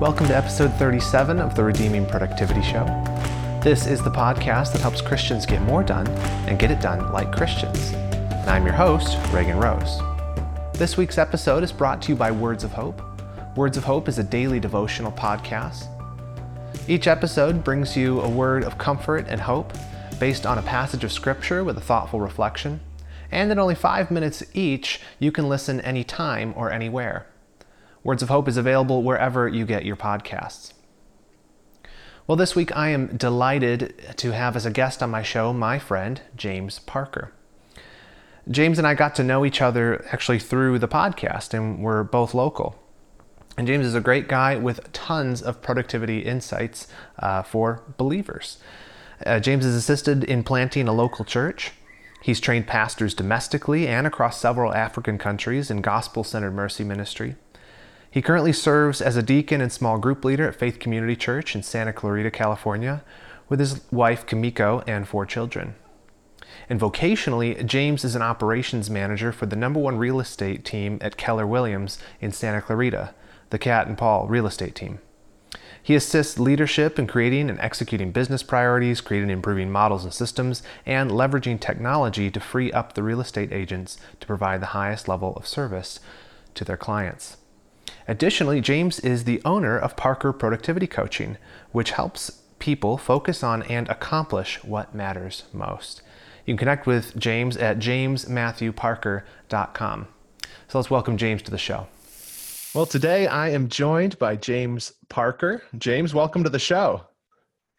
Welcome to episode 37 of the Redeeming Productivity Show. This is the podcast that helps Christians get more done and get it done like Christians. And I'm your host, Reagan Rose. This week's episode is brought to you by Words of Hope. Words of Hope is a daily devotional podcast. Each episode brings you a word of comfort and hope based on a passage of Scripture with a thoughtful reflection. And in only five minutes each, you can listen anytime or anywhere. Words of Hope is available wherever you get your podcasts. Well, this week I am delighted to have as a guest on my show my friend, James Parker. James and I got to know each other actually through the podcast, and we're both local. And James is a great guy with tons of productivity insights uh, for believers. Uh, James has assisted in planting a local church. He's trained pastors domestically and across several African countries in gospel centered mercy ministry. He currently serves as a deacon and small group leader at Faith Community Church in Santa Clarita, California, with his wife Kimiko and four children. And vocationally, James is an operations manager for the number one real estate team at Keller Williams in Santa Clarita, the Cat and Paul real estate team. He assists leadership in creating and executing business priorities, creating and improving models and systems, and leveraging technology to free up the real estate agents to provide the highest level of service to their clients. Additionally, James is the owner of Parker Productivity Coaching, which helps people focus on and accomplish what matters most. You can connect with James at jamesmatthewparker.com. So let's welcome James to the show. Well, today I am joined by James Parker. James, welcome to the show.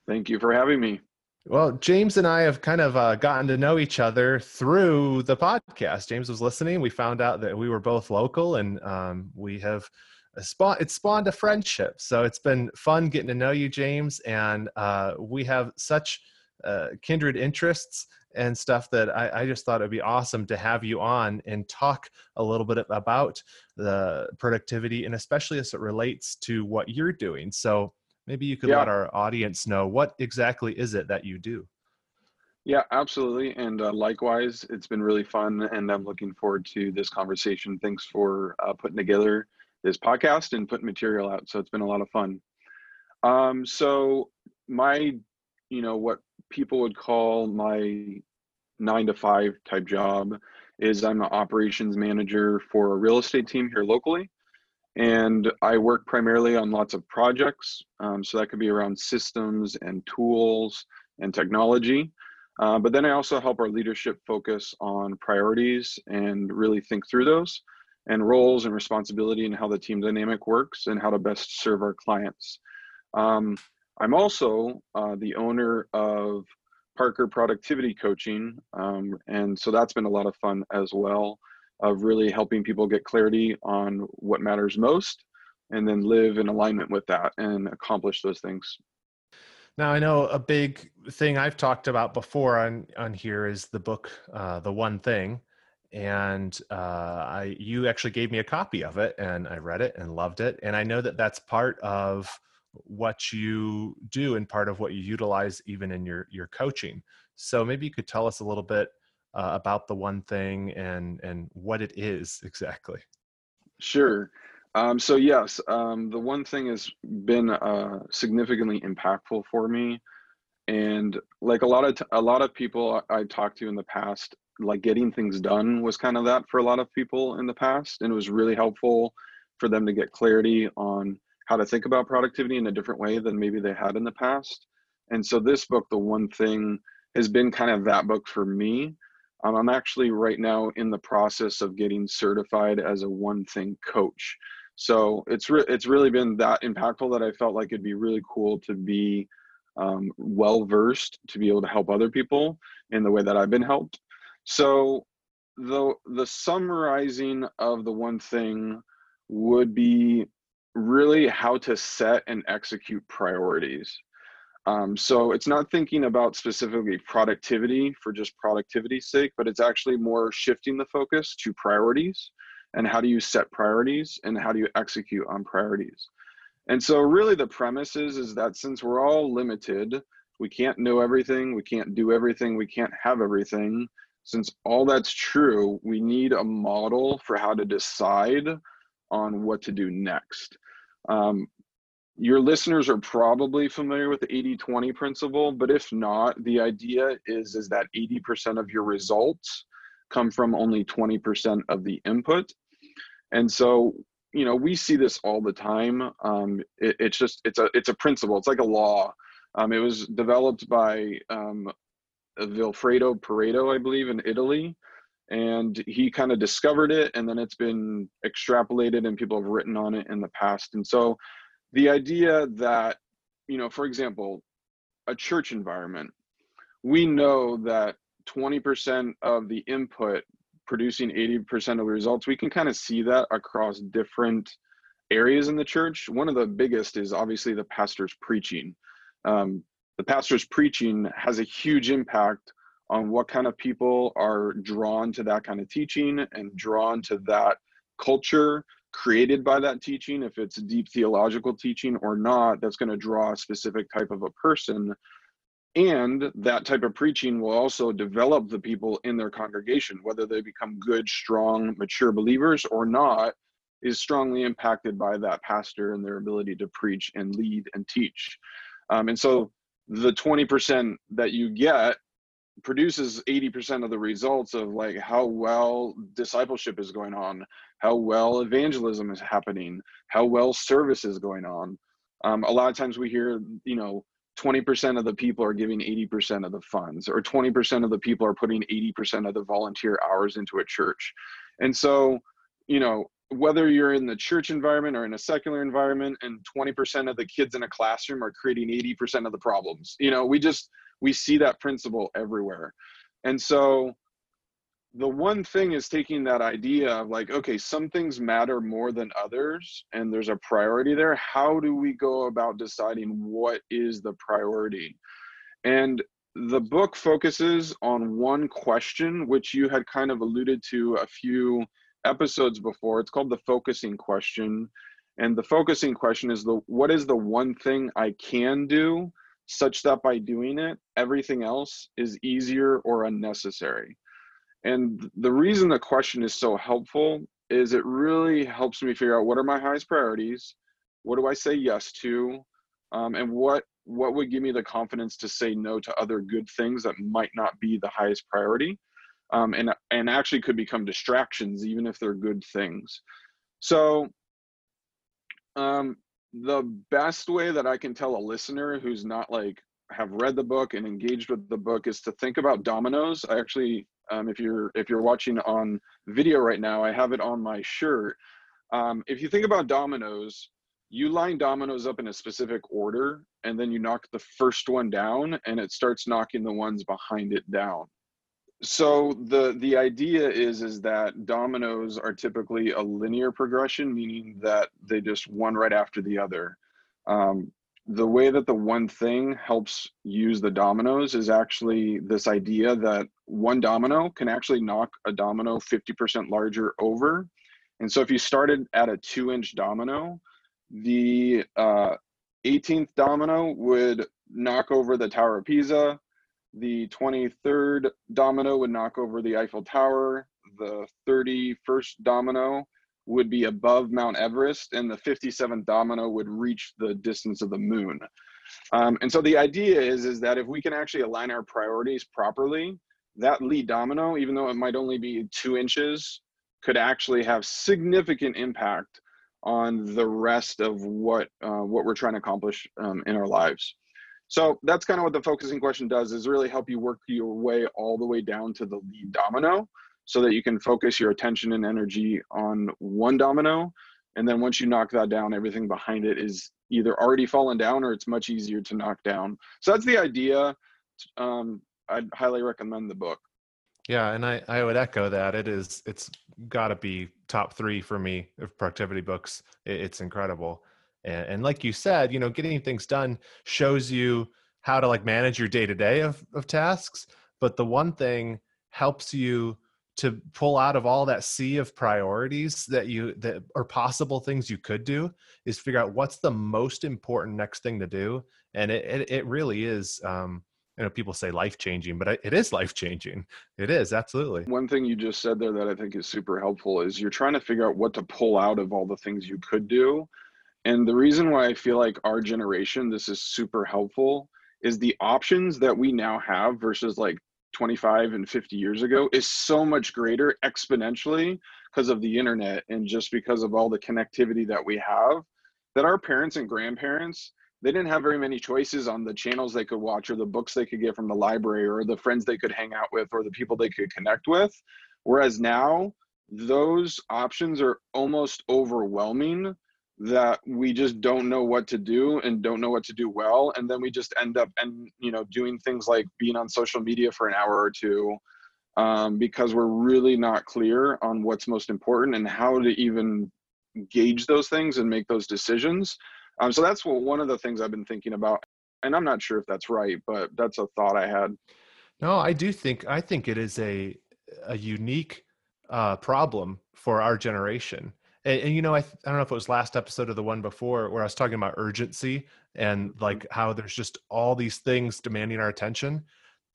Thank you for having me. Well, James and I have kind of uh, gotten to know each other through the podcast. James was listening. We found out that we were both local, and um, we have It spawned a friendship. So it's been fun getting to know you, James. And uh, we have such uh, kindred interests and stuff that I, I, just thought it'd be awesome to have you on and talk a little bit about the productivity and especially as it relates to what you're doing. So maybe you could yeah. let our audience know what exactly is it that you do. Yeah, absolutely. And uh, likewise, it's been really fun, and I'm looking forward to this conversation. Thanks for uh, putting together this podcast and putting material out. So it's been a lot of fun. Um, so my, you know, what people would call my nine to five type job is I'm an operations manager for a real estate team here locally. And I work primarily on lots of projects. Um, so that could be around systems and tools and technology. Uh, but then I also help our leadership focus on priorities and really think through those and roles and responsibility and how the team dynamic works and how to best serve our clients. Um, I'm also uh, the owner of Parker Productivity Coaching, um, and so that's been a lot of fun as well of really helping people get clarity on what matters most and then live in alignment with that and accomplish those things. Now I know a big thing I've talked about before on on here is the book, uh, the one thing, and uh, I you actually gave me a copy of it, and I read it and loved it, and I know that that's part of what you do and part of what you utilize even in your your coaching. So maybe you could tell us a little bit uh, about the one thing and and what it is exactly. Sure. Um, so yes, um, the one thing has been uh, significantly impactful for me, and like a lot of t- a lot of people I talked to in the past, like getting things done was kind of that for a lot of people in the past, and it was really helpful for them to get clarity on how to think about productivity in a different way than maybe they had in the past. And so this book, the one thing, has been kind of that book for me. Um, I'm actually right now in the process of getting certified as a one thing coach. So it's re- it's really been that impactful that I felt like it'd be really cool to be um, well versed to be able to help other people in the way that I've been helped. So the the summarizing of the one thing would be really how to set and execute priorities. Um, so it's not thinking about specifically productivity for just productivity's sake, but it's actually more shifting the focus to priorities and how do you set priorities and how do you execute on priorities. And so really the premise is, is that since we're all limited, we can't know everything, we can't do everything, we can't have everything. Since all that's true, we need a model for how to decide on what to do next. Um, your listeners are probably familiar with the 80-20 principle, but if not, the idea is is that 80% of your results come from only 20% of the input. And so, you know, we see this all the time. Um, it, it's just it's a it's a principle. It's like a law. Um, it was developed by um, Vilfredo Pareto, I believe, in Italy, and he kind of discovered it, and then it's been extrapolated, and people have written on it in the past. And so, the idea that you know for example a church environment we know that 20% of the input producing 80% of the results we can kind of see that across different areas in the church one of the biggest is obviously the pastor's preaching um, the pastor's preaching has a huge impact on what kind of people are drawn to that kind of teaching and drawn to that culture created by that teaching, if it's deep theological teaching or not, that's going to draw a specific type of a person. And that type of preaching will also develop the people in their congregation, whether they become good, strong, mature believers or not, is strongly impacted by that pastor and their ability to preach and lead and teach. Um, and so the 20% that you get produces 80% of the results of like how well discipleship is going on how well evangelism is happening how well service is going on. Um, a lot of times we hear you know 20% of the people are giving 80% of the funds or 20% of the people are putting 80% of the volunteer hours into a church. And so you know whether you're in the church environment or in a secular environment and 20% of the kids in a classroom are creating 80% of the problems. You know we just we see that principle everywhere. And so the one thing is taking that idea of like okay some things matter more than others and there's a priority there. How do we go about deciding what is the priority? And the book focuses on one question which you had kind of alluded to a few episodes before. It's called the focusing question. And the focusing question is the what is the one thing i can do such that by doing it, everything else is easier or unnecessary. And the reason the question is so helpful is it really helps me figure out what are my highest priorities, what do I say yes to, um, and what what would give me the confidence to say no to other good things that might not be the highest priority, um, and and actually could become distractions even if they're good things. So um, the best way that I can tell a listener who's not like have read the book and engaged with the book is to think about dominoes. I actually, um, if you're if you're watching on video right now, I have it on my shirt. Um, if you think about dominoes, you line dominoes up in a specific order, and then you knock the first one down, and it starts knocking the ones behind it down so the the idea is is that dominoes are typically a linear progression meaning that they just one right after the other. Um, the way that the one thing helps use the dominoes is actually this idea that one domino can actually knock a domino 50% larger over. And so if you started at a two inch domino the uh, 18th domino would knock over the tower of pisa the 23rd domino would knock over the Eiffel Tower. The 31st domino would be above Mount Everest, and the 57th domino would reach the distance of the moon. Um, and so the idea is, is that if we can actually align our priorities properly, that lead domino, even though it might only be two inches, could actually have significant impact on the rest of what uh, what we're trying to accomplish um, in our lives. So that's kind of what the focusing question does is really help you work your way all the way down to the lead domino so that you can focus your attention and energy on one domino. And then once you knock that down, everything behind it is either already fallen down or it's much easier to knock down. So that's the idea. Um, I'd highly recommend the book. Yeah, and I, I would echo that. It is it's got to be top three for me of productivity books. It, it's incredible. And, and like you said, you know, getting things done shows you how to like manage your day to day of of tasks. But the one thing helps you to pull out of all that sea of priorities that you that are possible things you could do is figure out what's the most important next thing to do and it it, it really is um you know people say life changing but it is life changing it is absolutely one thing you just said there that i think is super helpful is you're trying to figure out what to pull out of all the things you could do And the reason why I feel like our generation, this is super helpful, is the options that we now have versus like 25 and 50 years ago is so much greater exponentially because of the internet and just because of all the connectivity that we have that our parents and grandparents they didn't have very many choices on the channels they could watch or the books they could get from the library or the friends they could hang out with or the people they could connect with. Whereas now those options are almost overwhelming that we just don't know what to do and don't know what to do well. And then we just end up and you know doing things like being on social media for an hour or two um, because we're really not clear on what's most important and how to even gauge those things and make those decisions. Um, so that's what, one of the things i've been thinking about and i'm not sure if that's right but that's a thought i had. No i do think i think it is a a unique uh, problem for our generation and, and you know, I, th- I don't know if it was last episode or the one before where I was talking about urgency and mm-hmm. like how there's just all these things demanding our attention.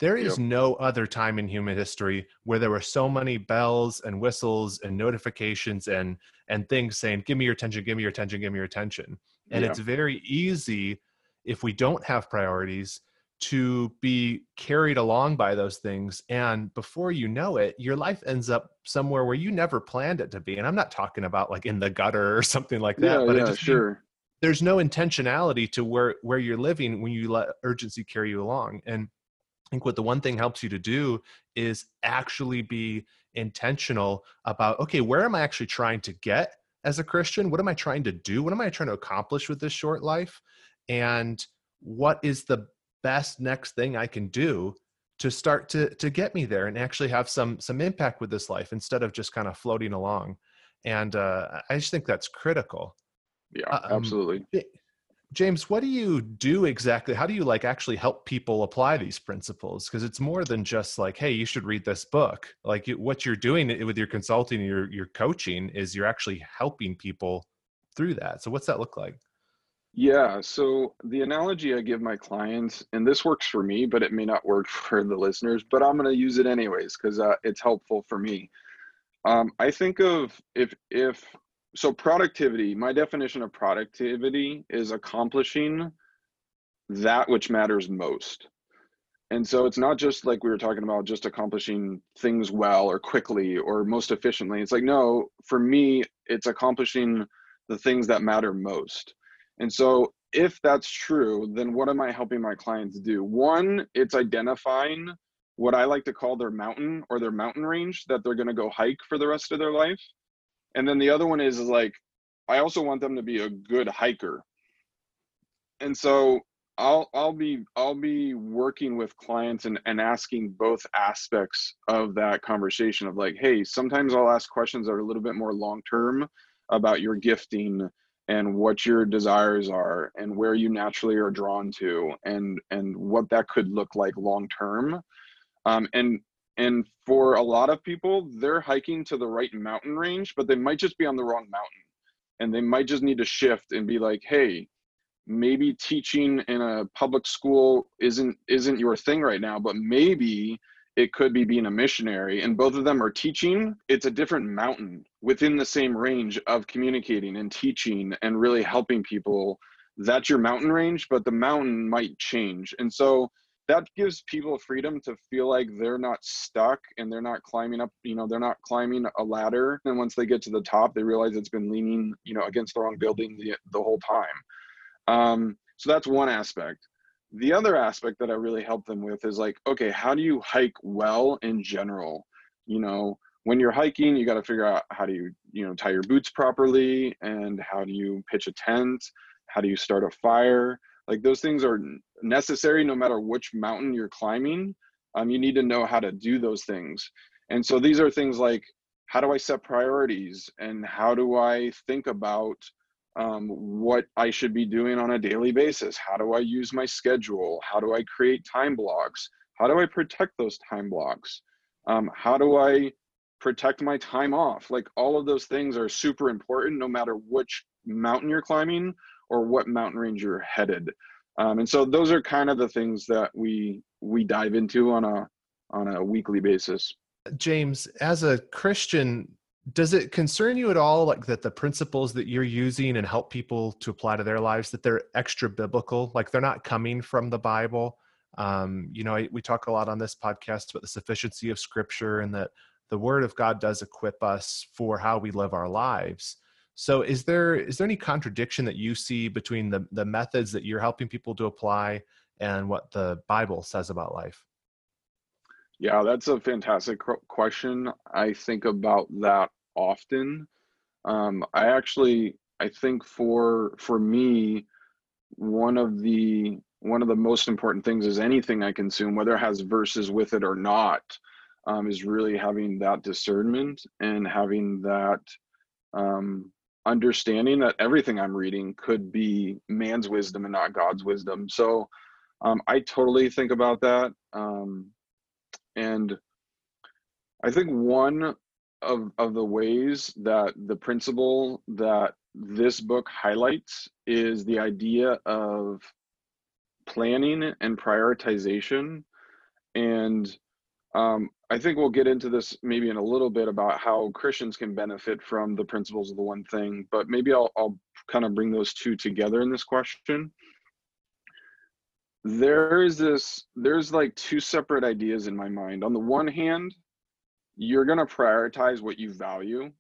There is yep. no other time in human history where there were so many bells and whistles and notifications and and things saying, "Give me your attention, give me your attention, give me your attention." And yeah. it's very easy if we don't have priorities to be carried along by those things and before you know it your life ends up somewhere where you never planned it to be and i'm not talking about like in the gutter or something like that yeah, but yeah, sure. there's no intentionality to where where you're living when you let urgency carry you along and i think what the one thing helps you to do is actually be intentional about okay where am i actually trying to get as a christian? What am i trying to do? What am i trying to accomplish with this short life? And what is the best next thing I can do to start to to get me there and actually have some some impact with this life instead of just kind of floating along. And uh, I just think that's critical. Yeah, uh, um, absolutely. James, what do you do exactly? How do you like actually help people apply these principles? Because it's more than just like, hey, you should read this book. Like what you're doing with your consulting, your your coaching is you're actually helping people through that. So what's that look like? Yeah, so the analogy I give my clients, and this works for me, but it may not work for the listeners, but I'm going to use it anyways because uh, it's helpful for me. Um, I think of if if so productivity. My definition of productivity is accomplishing that which matters most. And so it's not just like we were talking about just accomplishing things well or quickly or most efficiently. It's like no, for me, it's accomplishing the things that matter most. And so if that's true, then what am I helping my clients do? One, it's identifying what I like to call their mountain or their mountain range that they're going to go hike for the rest of their life. And then the other one is, is like, I also want them to be a good hiker. And so I'll I'll be I'll be working with clients and, and asking both aspects of that conversation of like, hey, sometimes I'll ask questions that are a little bit more long term about your gifting and what your desires are and where you naturally are drawn to and and what that could look like long term. Um, and and for a lot of people they're hiking to the right mountain range but they might just be on the wrong mountain. And they might just need to shift and be like hey maybe teaching in a public school isn't isn't your thing right now but maybe it could be being a missionary. And both of them are teaching. It's a different mountain within the same range of communicating and teaching and really helping people that's your mountain range but the mountain might change. And so that gives people freedom to feel like they're not stuck and they're not climbing up you know they're not climbing a ladder. And once they get to the top they realize it's been leaning you know against the wrong building the, the whole time. Um, so that's one aspect. The other aspect that I really help them with is like, okay, how do you hike well in general? You know, when you're hiking, you got to figure out how do you, you know, tie your boots properly and how do you pitch a tent? How do you start a fire? Like those things are necessary no matter which mountain you're climbing. Um, you need to know how to do those things. And so these are things like how do I set priorities and how do I think about um, what I should be doing on a daily basis. How do I use my schedule? How do I create time blocks? How do I protect those time blocks? Um, how do I protect my time off? Like all of those things are super important no matter which mountain you're climbing or what mountain range you're headed. Um, and so those are kind of the things that we we dive into on a on a weekly basis. James, as a Christian does it concern you at all like that the principles that you're using and help people to apply to their lives that they're extra biblical like they're not coming from the bible um, you know we talk a lot on this podcast about the sufficiency of scripture and that the word of god does equip us for how we live our lives so is there is there any contradiction that you see between the the methods that you're helping people to apply and what the bible says about life yeah, that's a fantastic question. I think about that often. Um, I actually, I think for for me, one of the one of the most important things is anything I consume, whether it has verses with it or not, um, is really having that discernment and having that um, understanding that everything I'm reading could be man's wisdom and not God's wisdom. So um, I totally think about that. Um, and I think one of, of the ways that the principle that this book highlights is the idea of planning and prioritization. And um, I think we'll get into this maybe in a little bit about how Christians can benefit from the principles of the one thing, but maybe I'll, I'll kind of bring those two together in this question. There is this there's like two separate ideas in my mind. On the one hand you're going to prioritize what you value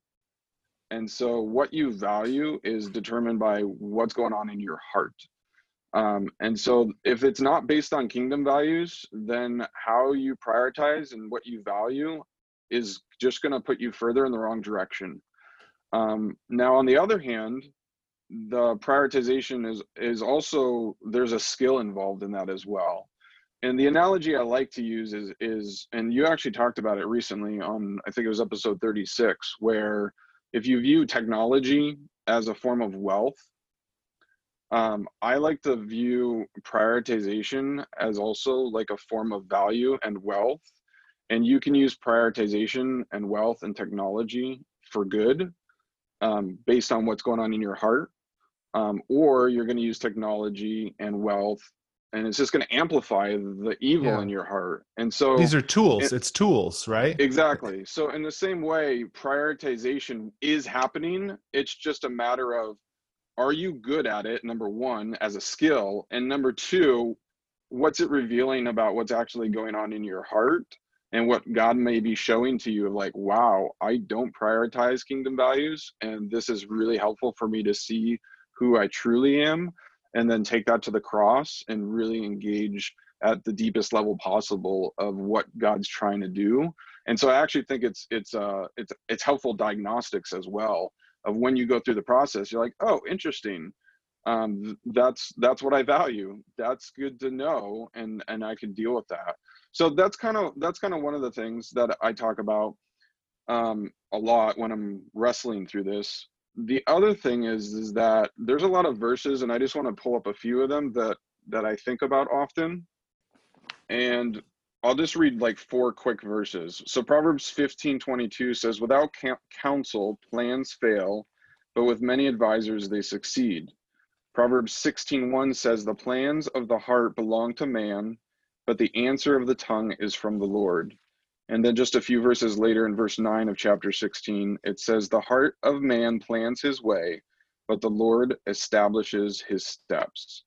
and so what you value is determined by what's going on in your heart um, and so if it's not based on kingdom values then how you prioritize and what you value is just going to put you further in the wrong direction. Um, now on the other hand the prioritization is is also there's a skill involved in that as well. And the analogy i like to use is is and you actually talked about it recently on i think it was episode 36 where if you view technology as a form of wealth um, i like to view prioritization as also like a form of value and wealth. And you can use prioritization and wealth and technology for good um, based on what's going on in your heart. Um, or you're going to use technology and wealth and it's just going to amplify the evil yeah. in your heart. And so these are tools. it, it's tools right? Exactly. So in the same way prioritization is happening. It's just a matter of are you good at it number one as a skill and number two what's it revealing about what's actually going on in your heart and what god may be showing to you of like wow i don't prioritize kingdom values and this is really helpful for me to see who I truly am and then take that to the cross and really engage at the deepest level possible of what God's trying to do. And so I actually think it's it's uh it's it's helpful diagnostics as well of when you go through the process you're like, "Oh, interesting. Um that's that's what I value. That's good to know and and I can deal with that." So that's kind of that's kind of one of the things that I talk about um a lot when I'm wrestling through this the other thing is is that there's a lot of verses and i just want to pull up a few of them that that i think about often and i'll just read like four quick verses. So proverbs 15 22 says without counsel plans fail but with many advisors they succeed. Proverbs 16 1 says the plans of the heart belong to man but the answer of the tongue is from the lord. And then just a few verses later in verse 9 of chapter 16, it says, The heart of man plans his way, but the Lord establishes his steps.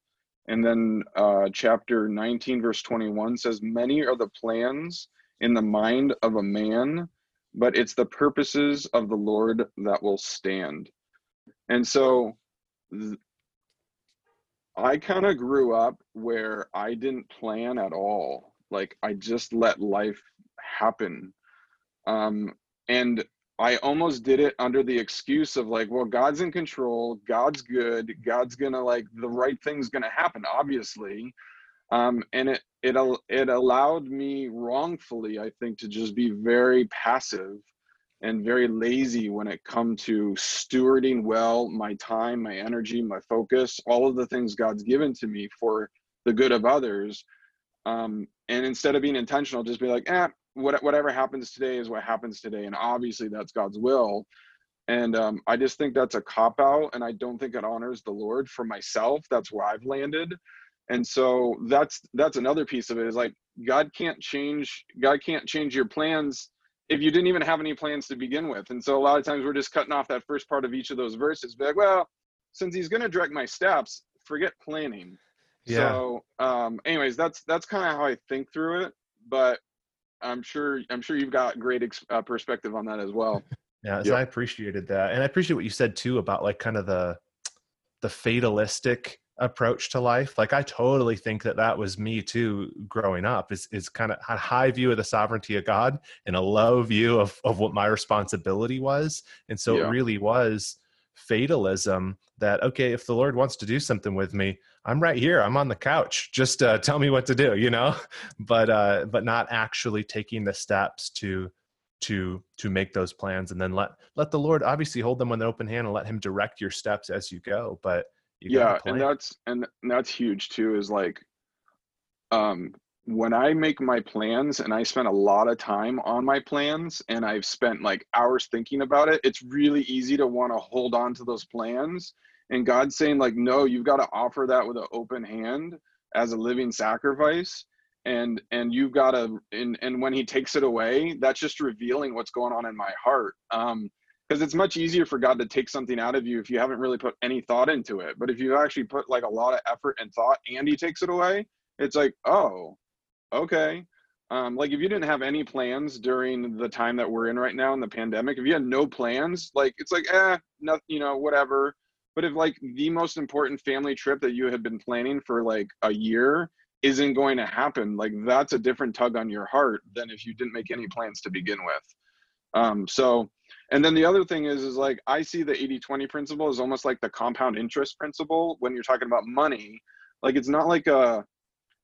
And then uh, chapter 19, verse 21 says, Many are the plans in the mind of a man, but it's the purposes of the Lord that will stand. And so th- I kind of grew up where I didn't plan at all. Like I just let life happen. Um, and I almost did it under the excuse of like, well, God's in control, God's good, God's gonna like the right thing's gonna happen, obviously. Um, and it it it allowed me wrongfully, I think, to just be very passive and very lazy when it come to stewarding well my time, my energy, my focus, all of the things God's given to me for the good of others. Um, and instead of being intentional, just be like, eh, what, whatever happens today is what happens today and obviously that's god's will and um, i just think that's a cop out and i don't think it honors the lord for myself that's where i've landed and so that's that's another piece of it is like god can't change god can't change your plans if you didn't even have any plans to begin with. And so a lot of times we're just cutting off that first part of each of those verses, be like, well, since he's going to direct my steps, forget planning. Yeah. So, um, anyways, that's that's kind of how I think through it. But I'm sure I'm sure you've got great ex- uh, perspective on that as well. yeah, yep. I appreciated that, and I appreciate what you said too about like kind of the the fatalistic approach to life. Like I totally think that that was me too growing up is, is kind of a high view of the sovereignty of God and a low view of, of what my responsibility was. And so yeah. it really was fatalism that, okay, if the Lord wants to do something with me, I'm right here. I'm on the couch. Just uh, tell me what to do, you know, but, uh, but not actually taking the steps to, to to make those plans and then let let the lord obviously hold them with an open hand and let him direct your steps as you go but yeah and that's and that's huge too is like um when i make my plans and i spend a lot of time on my plans and i've spent like hours thinking about it it's really easy to want to hold on to those plans and god's saying like no you've got to offer that with an open hand as a living sacrifice and and you've got to and and when he takes it away that's just revealing what's going on in my heart um because it's much easier for God to take something out of you if you haven't really put any thought into it. But if you actually put like a lot of effort and thought and he takes it away, it's like, oh, okay. Um, like if you didn't have any plans during the time that we're in right now in the pandemic, if you had no plans, like it's like, eh, nothing, you know, whatever. But if like the most important family trip that you had been planning for like a year isn't going to happen, like that's a different tug on your heart than if you didn't make any plans to begin with. Um, so and then the other thing is is like i see the 80-20 principle is almost like the compound interest principle when you're talking about money. Like it's not like a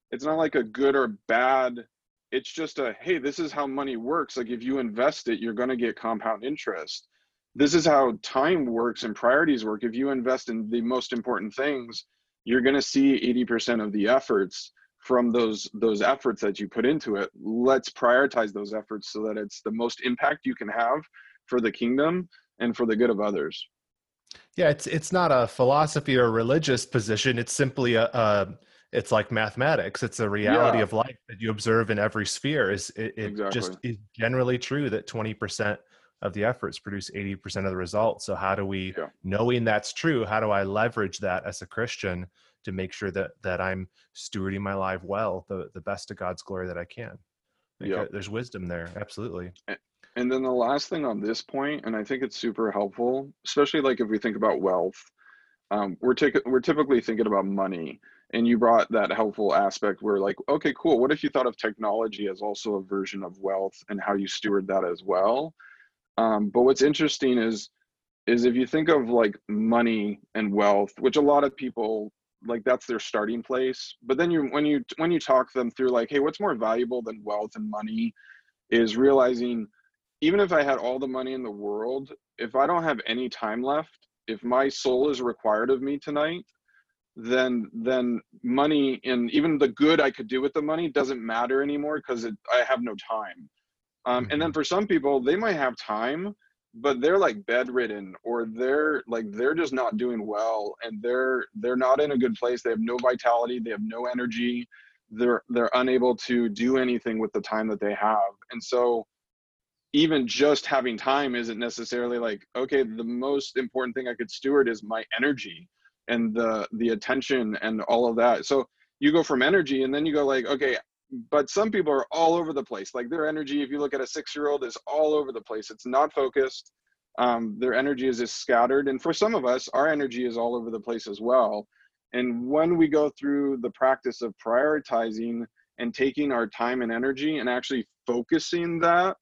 it's not like a good or bad it's just a hey this is how money works. Like if you invest it you're going to get compound interest this is how time works and priorities work if you invest in the most important things you're going to see 80% of the efforts from those those efforts that you put into it let's prioritize those efforts so that it's the most impact you can have for the kingdom and for the good of others. Yeah, it's it's not a philosophy or religious position. It's simply a, a it's like mathematics. It's a reality yeah. of life that you observe in every sphere. Is it, it exactly. just is generally true that twenty percent of the efforts produce eighty percent of the results. So how do we, yeah. knowing that's true, how do I leverage that as a Christian to make sure that that I'm stewarding my life well, the the best of God's glory that I can? Yeah. There's wisdom there, absolutely. And then the last thing on this point, and I think it's super helpful, especially like if we think about wealth, um, we're, t- we're typically thinking about money. And you brought that helpful aspect where, like, okay, cool. What if you thought of technology as also a version of wealth and how you steward that as well? Um, but what's interesting is, is if you think of like money and wealth, which a lot of people like that's their starting place. But then you when you when you talk them through like, hey, what's more valuable than wealth and money, is realizing even if I had all the money in the world, if I don't have any time left, if my soul is required of me tonight, then then money and even the good I could do with the money doesn't matter anymore because I have no time. Um, and then mm-hmm. for some people, they might have time, but they're like bedridden or they're like they're just not doing well and they're they're not in a good place. They have no vitality. They have no energy. They're they're unable to do anything with the time that they have. And so even just having time isn't necessarily like okay the most important thing i could steward is my energy and the the attention and all of that so you go from energy and then you go like okay but some people are all over the place. Like their energy if you look at a six year old is all over the place. It's not focused. Um, their energy is just scattered. And for some of us our energy is all over the place as well. And when we go through the practice of prioritizing and taking our time and energy and actually focusing that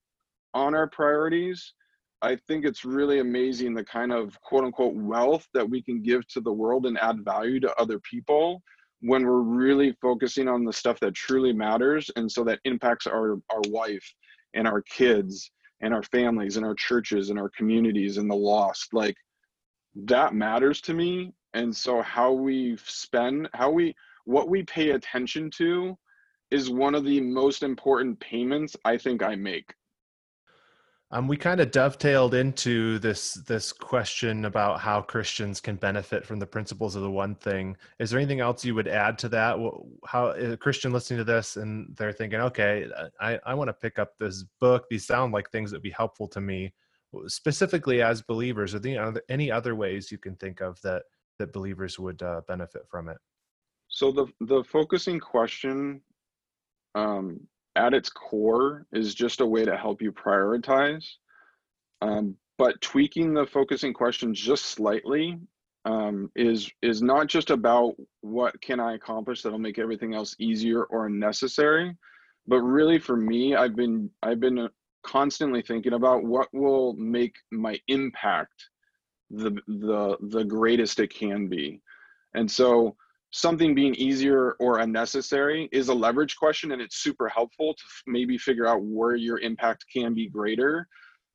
on our priorities, I think it's really amazing the kind of quote unquote wealth that we can give to the world and add value to other people when we're really focusing on the stuff that truly matters and so that impacts our our wife and our kids and our families and our churches and our communities and the lost like that matters to me. And so how we spend how we what we pay attention to is one of the most important payments i think i make Um, we kind of dovetailed into this this question about how Christians can benefit from the principles of the one thing. Is there anything else you would add to that? How a Christian listening to this and they're thinking, okay, I, I want to pick up this book. These sound like things that would be helpful to me, specifically as believers. Are there any other ways you can think of that that believers would uh, benefit from it? So the the focusing question um, at its core is just a way to help you prioritize. Um, but tweaking the focusing questions just slightly um, is is not just about what can I accomplish that'll make everything else easier or necessary, but really for me, I've been I've been constantly thinking about what will make my impact the the the greatest it can be, and so something being easier or unnecessary is a leverage question and it's super helpful to maybe figure out where your impact can be greater.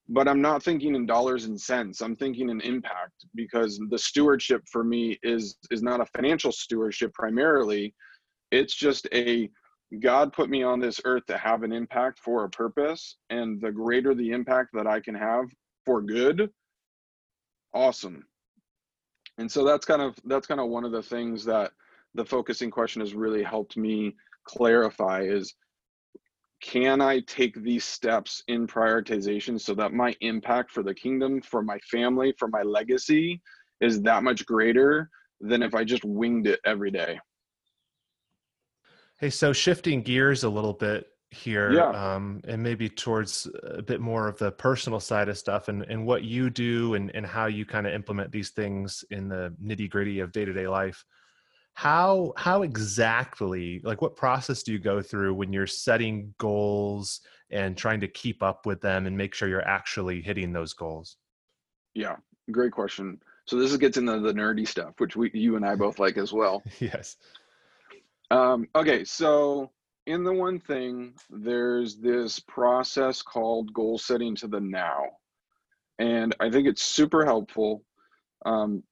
But i'm not thinking in dollars and cents i'm thinking in impact because the stewardship for me is is not a financial stewardship primarily. It's just a god put me on this earth to have an impact for a purpose and the greater the impact that i can have for good awesome. And so that's kind of that's kind of one of the things that the focusing question has really helped me clarify is can I take these steps in prioritization so that my impact for the kingdom, for my family, for my legacy is that much greater than if I just winged it every day? Hey, so shifting gears a little bit here, yeah. um, and maybe towards a bit more of the personal side of stuff and, and what you do and, and how you kind of implement these things in the nitty gritty of day to day life how how exactly like what process do you go through when you're setting goals and trying to keep up with them and make sure you're actually hitting those goals? Yeah great question. So this gets into the nerdy stuff which we you and i both like as well. Yes. Um, okay so in the one thing there's this process called goal setting to the now. And i think it's super helpful um,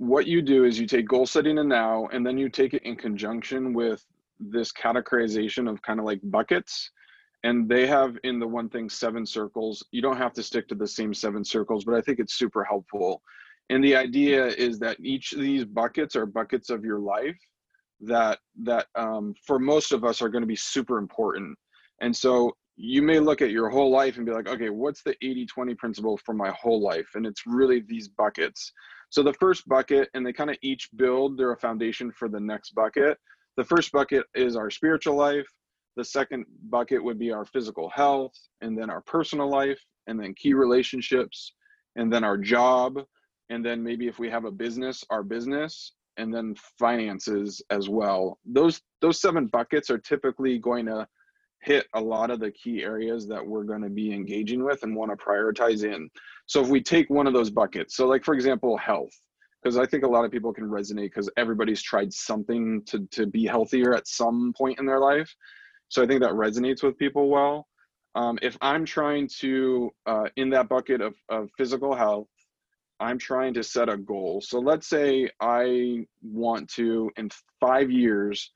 what you do is you take goal setting and now, and then you take it in conjunction with this categorization of kind of like buckets. And they have in the one thing seven circles. You don't have to stick to the same seven circles, but I think it's super helpful. And the idea is that each of these buckets are buckets of your life that that um, for most of us are going to be super important. And so you may look at your whole life and be like, okay, what's the 80 20 principle for my whole life? And it's really these buckets. So the first bucket, and they kind of each build, they're a foundation for the next bucket. The first bucket is our spiritual life. The second bucket would be our physical health, and then our personal life, and then key relationships, and then our job, and then maybe if we have a business, our business, and then finances as well. Those those seven buckets are typically going to hit a lot of the key areas that we're going to be engaging with and want to prioritize in. So if we take one of those buckets, so like for example, health, because I think a lot of people can resonate because everybody's tried something to to be healthier at some point in their life. So I think that resonates with people well. Um, if I'm trying to uh, in that bucket of, of physical health, I'm trying to set a goal. So let's say I want to in five years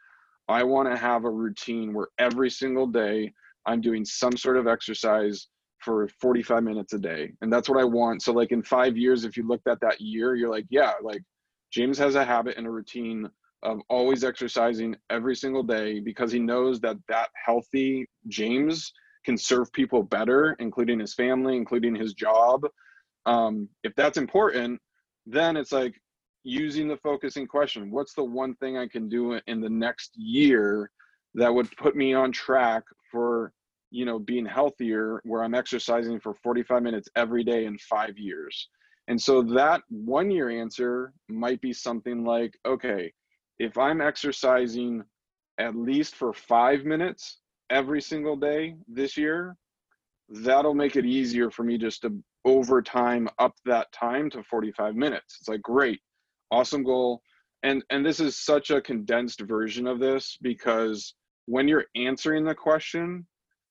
I want to have a routine where every single day I'm doing some sort of exercise for 45 minutes a day. And that's what I want. So, like in five years, if you looked at that year, you're like, yeah, like James has a habit and a routine of always exercising every single day because he knows that that healthy James can serve people better, including his family, including his job. Um, if that's important, then it's like, using the focusing question. What's the one thing i can do in the next year that would put me on track for you know being healthier where i'm exercising for 45 minutes every day in 5 years? And so that one year answer might be something like okay if i'm exercising at least for 5 minutes every single day this year that'll make it easier for me just to over time up that time to 45 minutes. It's like great awesome goal. And and this is such a condensed version of this because when you're answering the question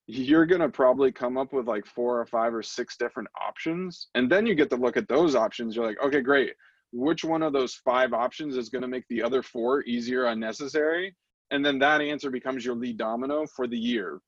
you're going to probably come up with like four or five or six different options. And then you get to look at those options. You're like okay great. Which one of those five options is going to make the other four easier unnecessary? And then that answer becomes your lead domino for the year.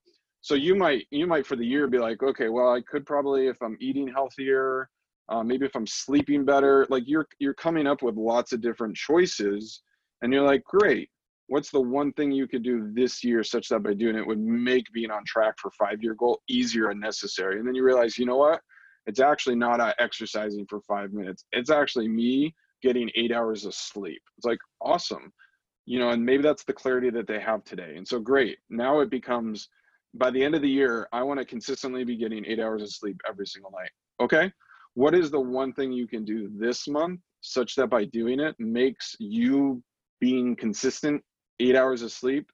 So you might you might for the year be like okay well i could probably if i'm eating healthier uh, maybe if i'm sleeping better like you're you're coming up with lots of different choices and you're like great. What's the one thing you could do this year such that by doing it would make being on track for five year goal easier and necessary? And then you realize you know what? It's actually not uh, exercising for five minutes. It's actually me getting eight hours of sleep. It's like awesome. You know and maybe that's the clarity that they have today. And so great. Now it becomes by the end of the year i want to consistently be getting eight hours of sleep every single night. Okay what is the one thing you can do this month such that by doing it makes you being consistent eight hours of sleep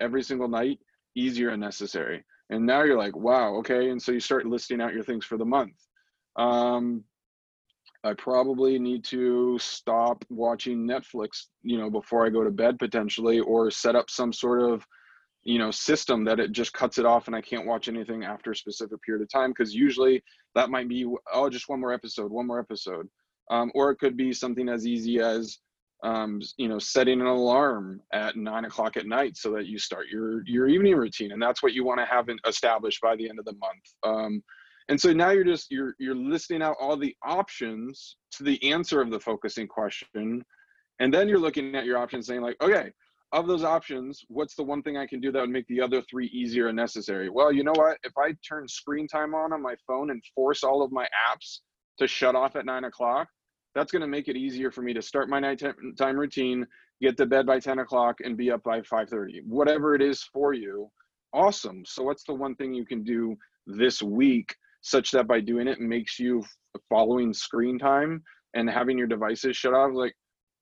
every single night easier and necessary? And now you're like wow okay. And so you start listing out your things for the month. Um i probably need to stop watching netflix you know before i go to bed potentially or set up some sort of you know system that it just cuts it off and i can't watch anything after a specific period of time because usually that might be oh just one more episode one more episode um, or it could be something as easy as um, you know, setting an alarm at nine o'clock at night so that you start your your evening routine, and that's what you want to have established by the end of the month. Um, and so now you're just you're you're listing out all the options to the answer of the focusing question, and then you're looking at your options, saying like, okay, of those options, what's the one thing I can do that would make the other three easier and necessary? Well, you know what? If I turn screen time on on my phone and force all of my apps to shut off at nine o'clock, that's going to make it easier for me to start my nighttime routine, get to bed by 10 o'clock, and be up by 5:30. Whatever it is for you, awesome. So what's the one thing you can do this week such that by doing it makes you following screen time and having your devices shut off? Like,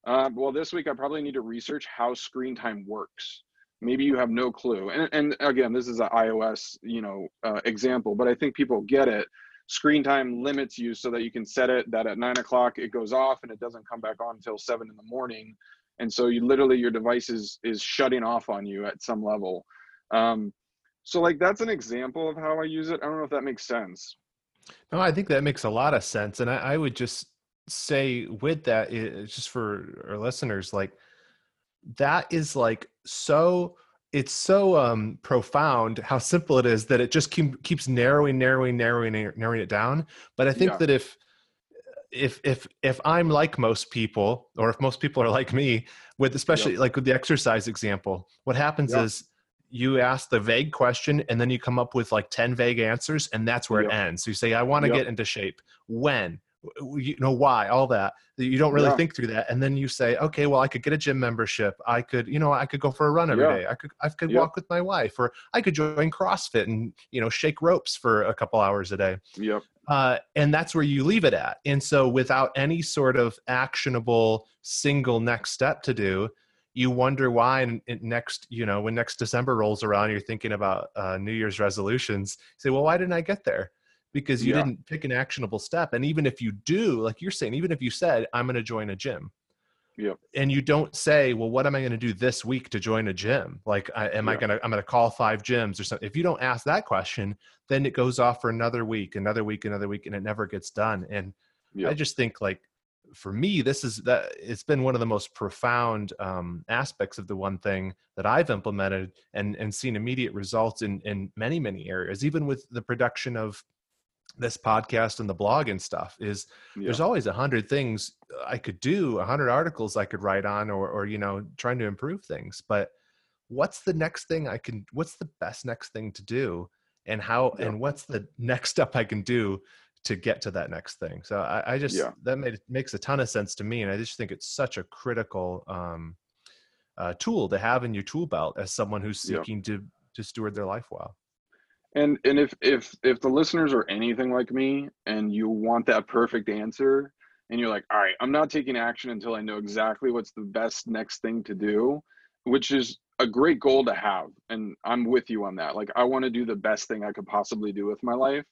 uh, well, this week I probably need to research how screen time works. Maybe you have no clue. And, and again, this is an iOS, you know, uh, example, but I think people get it. Screen time limits you so that you can set it that at nine o'clock it goes off and it doesn't come back on until seven in the morning. And so you literally your device is is shutting off on you at some level. Um, so like that's an example of how i use it. I don't know if that makes sense. No i think that makes a lot of sense and i, I would just say with that just for our listeners like that is like so it's so um, profound how simple it is that it just keep, keeps narrowing, narrowing, narrowing, narrowing it down. But I think yeah. that if if if if I'm like most people, or if most people are like me, with especially like with the exercise example, what happens is you ask the vague question and then you come up with like 10 vague answers and that's where it ends. So you say i want to get into shape. When you know why all that you don't really yeah. think through that and then you say okay well i could get a gym membership i could you know i could go for a run every yeah. day. i could i could yeah. walk with my wife or i could join crossfit and you know shake ropes for a couple hours a day yep uh, and that's where you leave it at and so without any sort of actionable single next step to do you wonder why in next you know when next december rolls around you're thinking about uh, new year's resolutions you say well why didn't i get there because you yeah. didn't pick an actionable step. And even if you do, like you're saying, even if you said, I'm going to join a gym. Yep. And you don't say, well, what am I going to do this week to join a gym? Like, I, am yeah. I going to, I'm going to call five gyms or something. If you don't ask that question, then it goes off for another week, another week, another week, and it never gets done. And yep. I just think like, for me, this is that it's been one of the most profound um, aspects of the one thing that I've implemented and, and seen immediate results in, in many, many areas, even with the production of this podcast and the blog and stuff is yeah. there's always a hundred things I could do, a hundred articles I could write on, or or you know, trying to improve things. But what's the next thing I can? What's the best next thing to do? And how? Yeah. And what's the next step I can do to get to that next thing? So I, I just yeah. that made, makes a ton of sense to me, and I just think it's such a critical um, uh, tool to have in your tool belt as someone who's seeking to to steward their life well and and if if if the listeners are anything like me and you want that perfect answer and you're like all right i'm not taking action until i know exactly what's the best next thing to do which is a great goal to have. And i'm with you on that. Like i want to do the best thing i could possibly do with my life.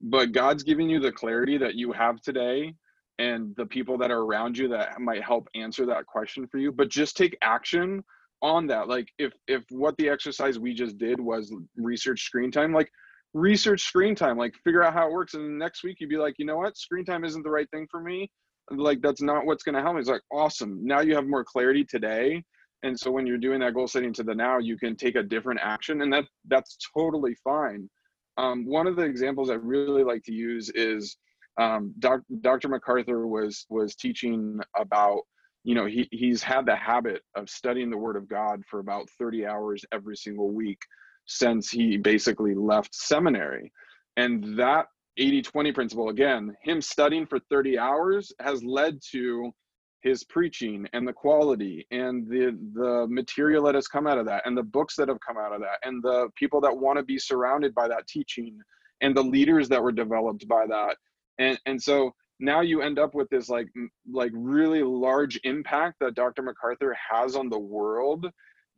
But god's giving you the clarity that you have today and the people that are around you that might help answer that question for you. But just take action on that like if if what the exercise we just did was research screen time like research screen time like figure out how it works and next week you'd be like you know what? Screen time isn't the right thing for me. Like that's not what's going to help me. It's like awesome. Now you have more clarity today. And so when you're doing that goal setting to the now you can take a different action and that that's totally fine. Um, one of the examples i really like to use is um, doc, dr macarthur was was teaching about you know he, he's had the habit of studying the word of god for about 30 hours every single week since he basically left seminary. And that 80 20 principle again him studying for 30 hours has led to his preaching and the quality and the the material that has come out of that and the books that have come out of that and the people that want to be surrounded by that teaching and the leaders that were developed by that. And and so now you end up with this like like really large impact that Dr. MacArthur has on the world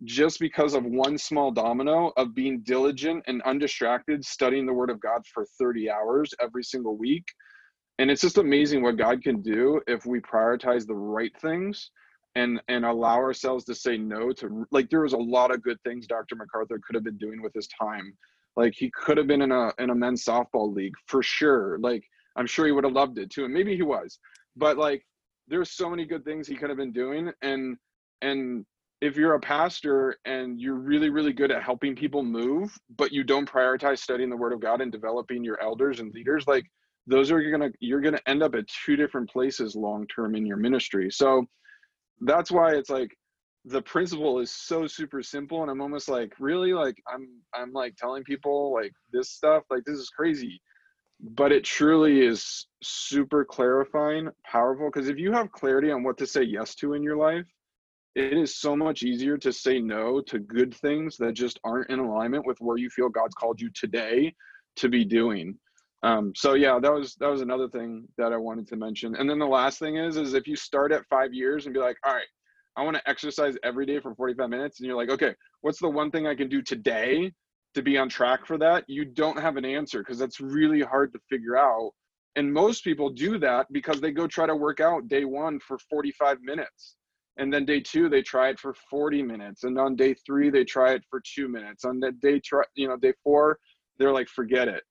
just because of one small domino of being diligent and undistracted studying the word of God for 30 hours every single week and it's just amazing what god can do if we prioritize the right things and and allow ourselves to say no to like there was a lot of good things dr macarthur could have been doing with his time like he could have been in a in a men's softball league for sure like i'm sure he would have loved it too and maybe he was but like there's so many good things he could have been doing and and if you're a pastor and you're really really good at helping people move but you don't prioritize studying the word of god and developing your elders and leaders like those are gonna you're gonna end up at two different places long term in your ministry. So that's why it's like the principle is so super simple and i'm almost like really like i'm i'm like telling people like this stuff like this is crazy but it truly is super clarifying powerful because if you have clarity on what to say yes to in your life it is so much easier to say no to good things that just aren't in alignment with where you feel god's called you today to be doing um, so yeah, that was that was another thing that I wanted to mention. And then the last thing is, is if you start at five years and be like, all right, I want to exercise every day for 45 minutes, and you're like, okay, what's the one thing I can do today to be on track for that? You don't have an answer because that's really hard to figure out. And most people do that because they go try to work out day one for 45 minutes. And then day two, they try it for 40 minutes. And on day three, they try it for two minutes. On that day, try, you know, day four, they're like, forget it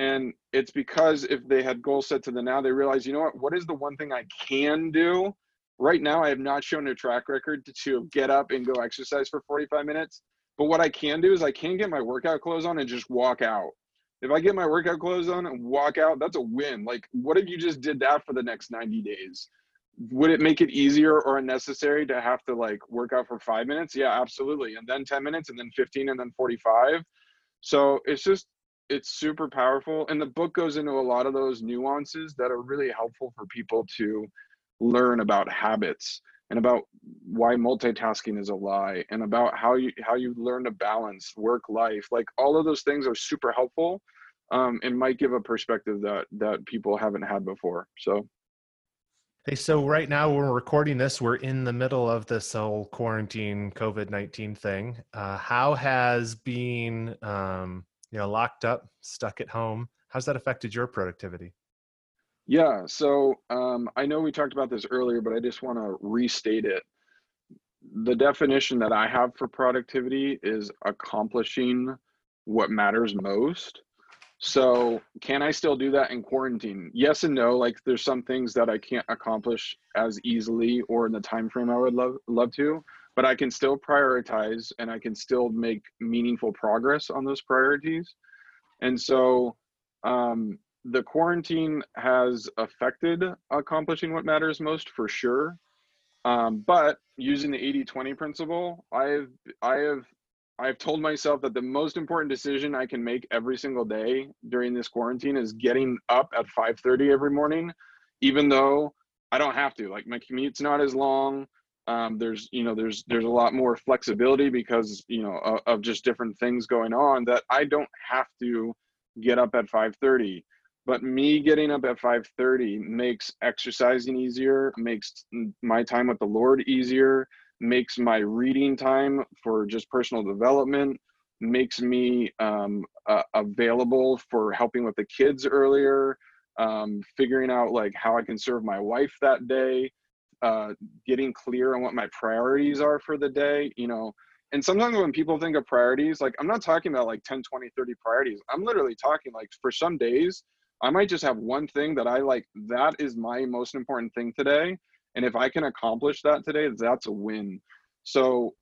and it's because if they had goals set to the now they realize you know what what is the one thing i can do right now i have not shown a track record to, to get up and go exercise for 45 minutes but what i can do is i can get my workout clothes on and just walk out. If i get my workout clothes on and walk out that's a win. Like what if you just did that for the next 90 days? Would it make it easier or unnecessary to have to like work out for five minutes? Yeah absolutely. And then 10 minutes and then 15 and then 45 so it's just it's super powerful. And the book goes into a lot of those nuances that are really helpful for people to learn about habits and about why multitasking is a lie and about how you how you learn to balance work life like all of those things are super helpful um, and might give a perspective that that people haven't had before so Hey, so right now we're recording this, we're in the middle of this whole quarantine COVID nineteen thing. Uh, how has being um, you know locked up stuck at home how's that affected your productivity yeah so um, i know we talked about this earlier but i just want to restate it. The definition that i have for productivity is accomplishing what matters most. So can i still do that in quarantine? Yes and no like there's some things that i can't accomplish as easily or in the time frame i would love love to but I can still prioritize and I can still make meaningful progress on those priorities. And so um, the quarantine has affected accomplishing what matters most for sure. Um, but using the 80-20 principle, I've I have I've told myself that the most important decision I can make every single day during this quarantine is getting up at 5:30 every morning, even though I don't have to. Like my commute's not as long um, there's you know there's there's a lot more flexibility because you know of, of just different things going on that i don't have to get up at 5.30 but me getting up at 5.30 makes exercising easier makes my time with the lord easier makes my reading time for just personal development makes me um, uh, available for helping with the kids earlier um, figuring out like how i can serve my wife that day uh, getting clear on what my priorities are for the day, you know. And sometimes when people think of priorities, like I'm not talking about like 10, 20, 30 priorities. I'm literally talking like for some days, I might just have one thing that I like, that is my most important thing today. And if I can accomplish that today, that's a win. So,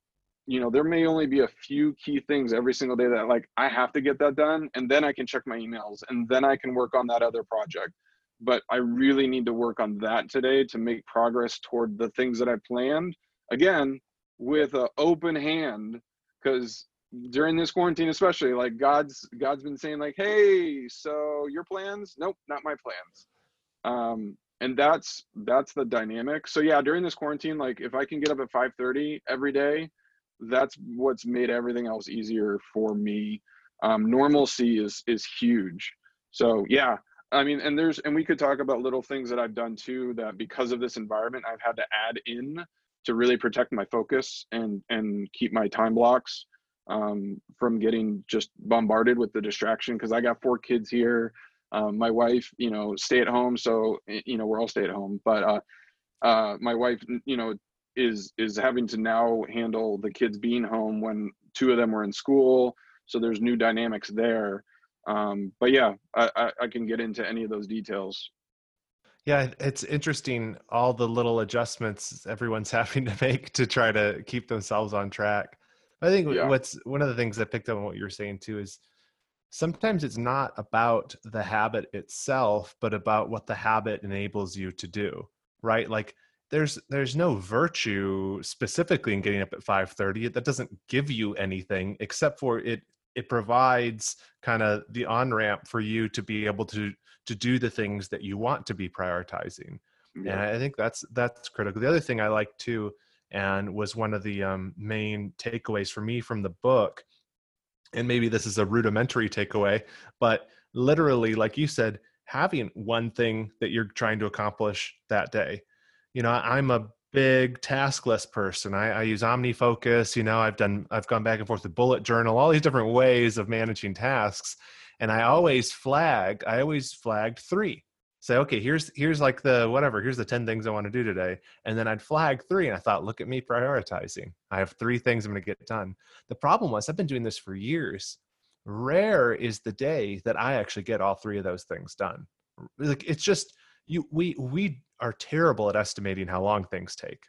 you know, there may only be a few key things every single day that like I have to get that done and then I can check my emails and then I can work on that other project. But I really need to work on that today to make progress toward the things that I planned. Again, with an open hand because during this quarantine especially like god's god's been saying like hey so your plans? Nope not my plans. Um and that's that's the dynamic. So yeah during this quarantine like if i can get up at 5:30 every day that's what's made everything else easier for me. Um normalcy is is huge. So yeah i mean and there's and we could talk about little things that i've done too that because of this environment i've had to add in to really protect my focus and and keep my time blocks um, from getting just bombarded with the distraction because I got four kids here. Um, my wife, you know, stay at home, so you know we're all stay at home. But uh, uh, my wife, you know, is is having to now handle the kids being home when two of them were in school. So there's new dynamics there. Um, but yeah, I, I, I can get into any of those details. Yeah, it's interesting all the little adjustments everyone's having to make to try to keep themselves on track. I think yeah. what's one of the things I picked up on what you were saying too is sometimes it's not about the habit itself, but about what the habit enables you to do. Right? Like there's there's no virtue specifically in getting up at 5:30 that doesn't give you anything except for it it provides kind of the on ramp for you to be able to to do the things that you want to be prioritizing yeah. and i think that's that's critical the other thing i like too and was one of the um, main takeaways for me from the book. And maybe this is a rudimentary takeaway, but literally, like you said, having one thing that you're trying to accomplish that day. You know, I'm a big task list person. I, I use OmniFocus. You know, I've done, I've gone back and forth with Bullet Journal, all these different ways of managing tasks. And I always flag, I always flagged three say okay here's here's like the whatever here's the 10 things i want to do today and then i'd flag three and i thought look at me prioritizing. I have three things i'm going to get done. The problem was i've been doing this for years. Rare is the day that i actually get all three of those things done. Like it's just you we we are terrible at estimating how long things take.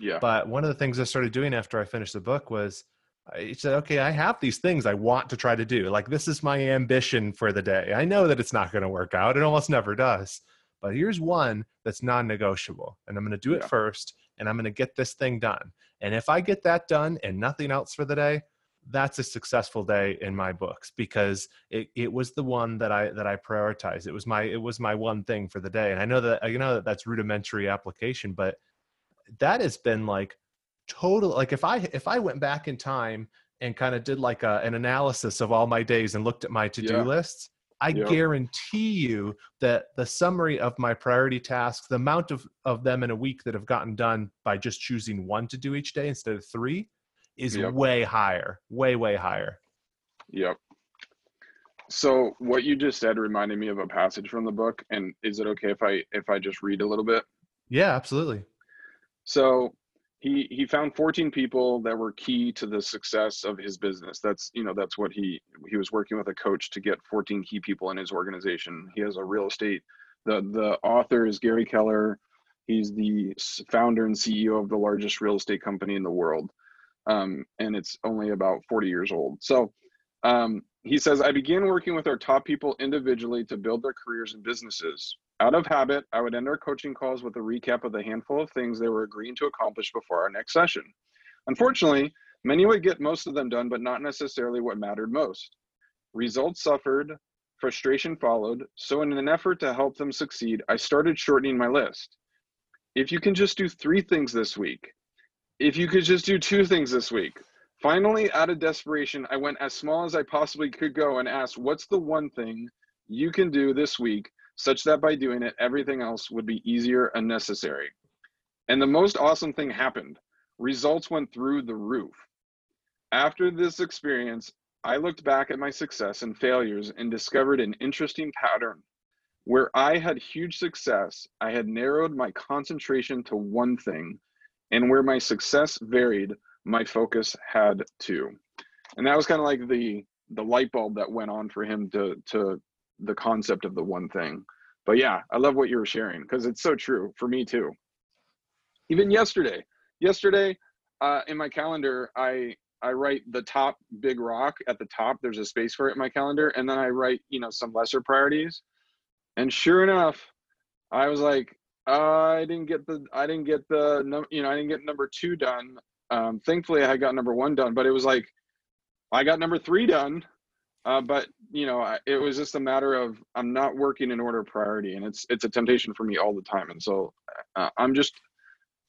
Yeah. But one of the things i started doing after i finished the book was I said, okay, I have these things I want to try to do. Like, this is my ambition for the day. I know that it's not going to work out. It almost never does. But here's one that's non negotiable. And I'm going to do it yeah. first. And I'm going to get this thing done. And if I get that done and nothing else for the day, that's a successful day in my books because it, it was the one that I that I prioritized. It was my it was my one thing for the day. And I know that you know that that's rudimentary application, but that has been like total like if i if i went back in time and kind of did like a, an analysis of all my days and looked at my to-do yeah. lists i yep. guarantee you that the summary of my priority tasks the amount of, of them in a week that have gotten done by just choosing one to do each day instead of three is yep. way higher way way higher yep so what you just said reminded me of a passage from the book and is it okay if i if i just read a little bit yeah absolutely so he he found 14 people that were key to the success of his business. That's you know that's what he he was working with a coach to get 14 key people in his organization. He has a real estate the the author is gary keller. He's the founder and ceo of the largest real estate company in the world. Um, and it's only about 40 years old. So um, he says i began working with our top people individually to build their careers and businesses out of habit, I would end our coaching calls with a recap of the handful of things they were agreeing to accomplish before our next session. Unfortunately, many would get most of them done, but not necessarily what mattered most. Results suffered, frustration followed, so in an effort to help them succeed, I started shortening my list. If you can just do three things this week, if you could just do two things this week. Finally, out of desperation, I went as small as I possibly could go and asked, What's the one thing you can do this week such that by doing it, everything else would be easier and necessary. And the most awesome thing happened results went through the roof. After this experience, I looked back at my success and failures and discovered an interesting pattern. Where I had huge success, I had narrowed my concentration to one thing, and where my success varied, my focus had to. And that was kind of like the the light bulb that went on for him to to the concept of the one thing. But yeah, I love what you were sharing because it's so true for me too. Even yesterday, yesterday uh, in my calendar, I I write the top big rock at the top. There's a space for it in my calendar, and then I write you know some lesser priorities. And sure enough, I was like, I didn't get the I didn't get the you know I didn't get number two done. Um, thankfully, I got number one done, but it was like I got number three done. Uh, but you know, it was just a matter of I'm not working in order of priority, and it's it's a temptation for me all the time. And so uh, I'm just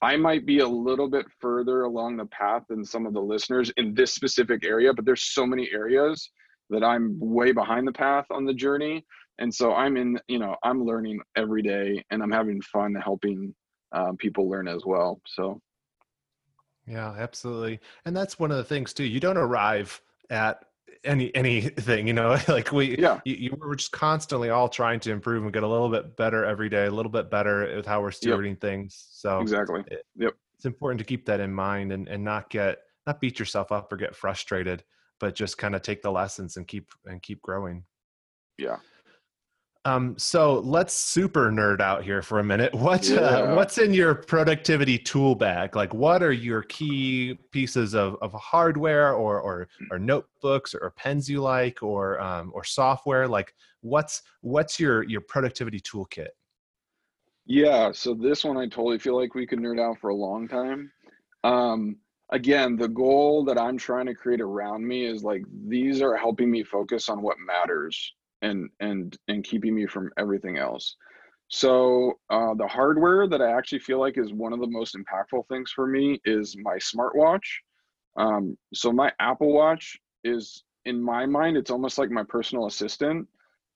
I might be a little bit further along the path than some of the listeners in this specific area, but there's so many areas that I'm way behind the path on the journey. And so I'm in, you know, I'm learning every day and I'm having fun helping um, people learn as well. So, yeah, absolutely. And that's one of the things too. You don't arrive at any anything you know like we yeah you, you, we're just constantly all trying to improve and get a little bit better every day a little bit better with how we're stewarding yep. things so exactly it, yep it's important to keep that in mind and and not get not beat yourself up or get frustrated but just kind of take the lessons and keep and keep growing yeah um, so let's super nerd out here for a minute. What uh, yeah. uh, what's in your productivity tool bag? Like, what are your key pieces of, of hardware or, or or notebooks or pens you like or um, or software? Like, what's what's your your productivity toolkit? Yeah, so this one I totally feel like we could nerd out for a long time. Um, again, the goal that I'm trying to create around me is like these are helping me focus on what matters and and and keeping me from everything else. So uh, the hardware that i actually feel like is one of the most impactful things for me is my smartwatch. Um, so my apple watch is in my mind it's almost like my personal assistant.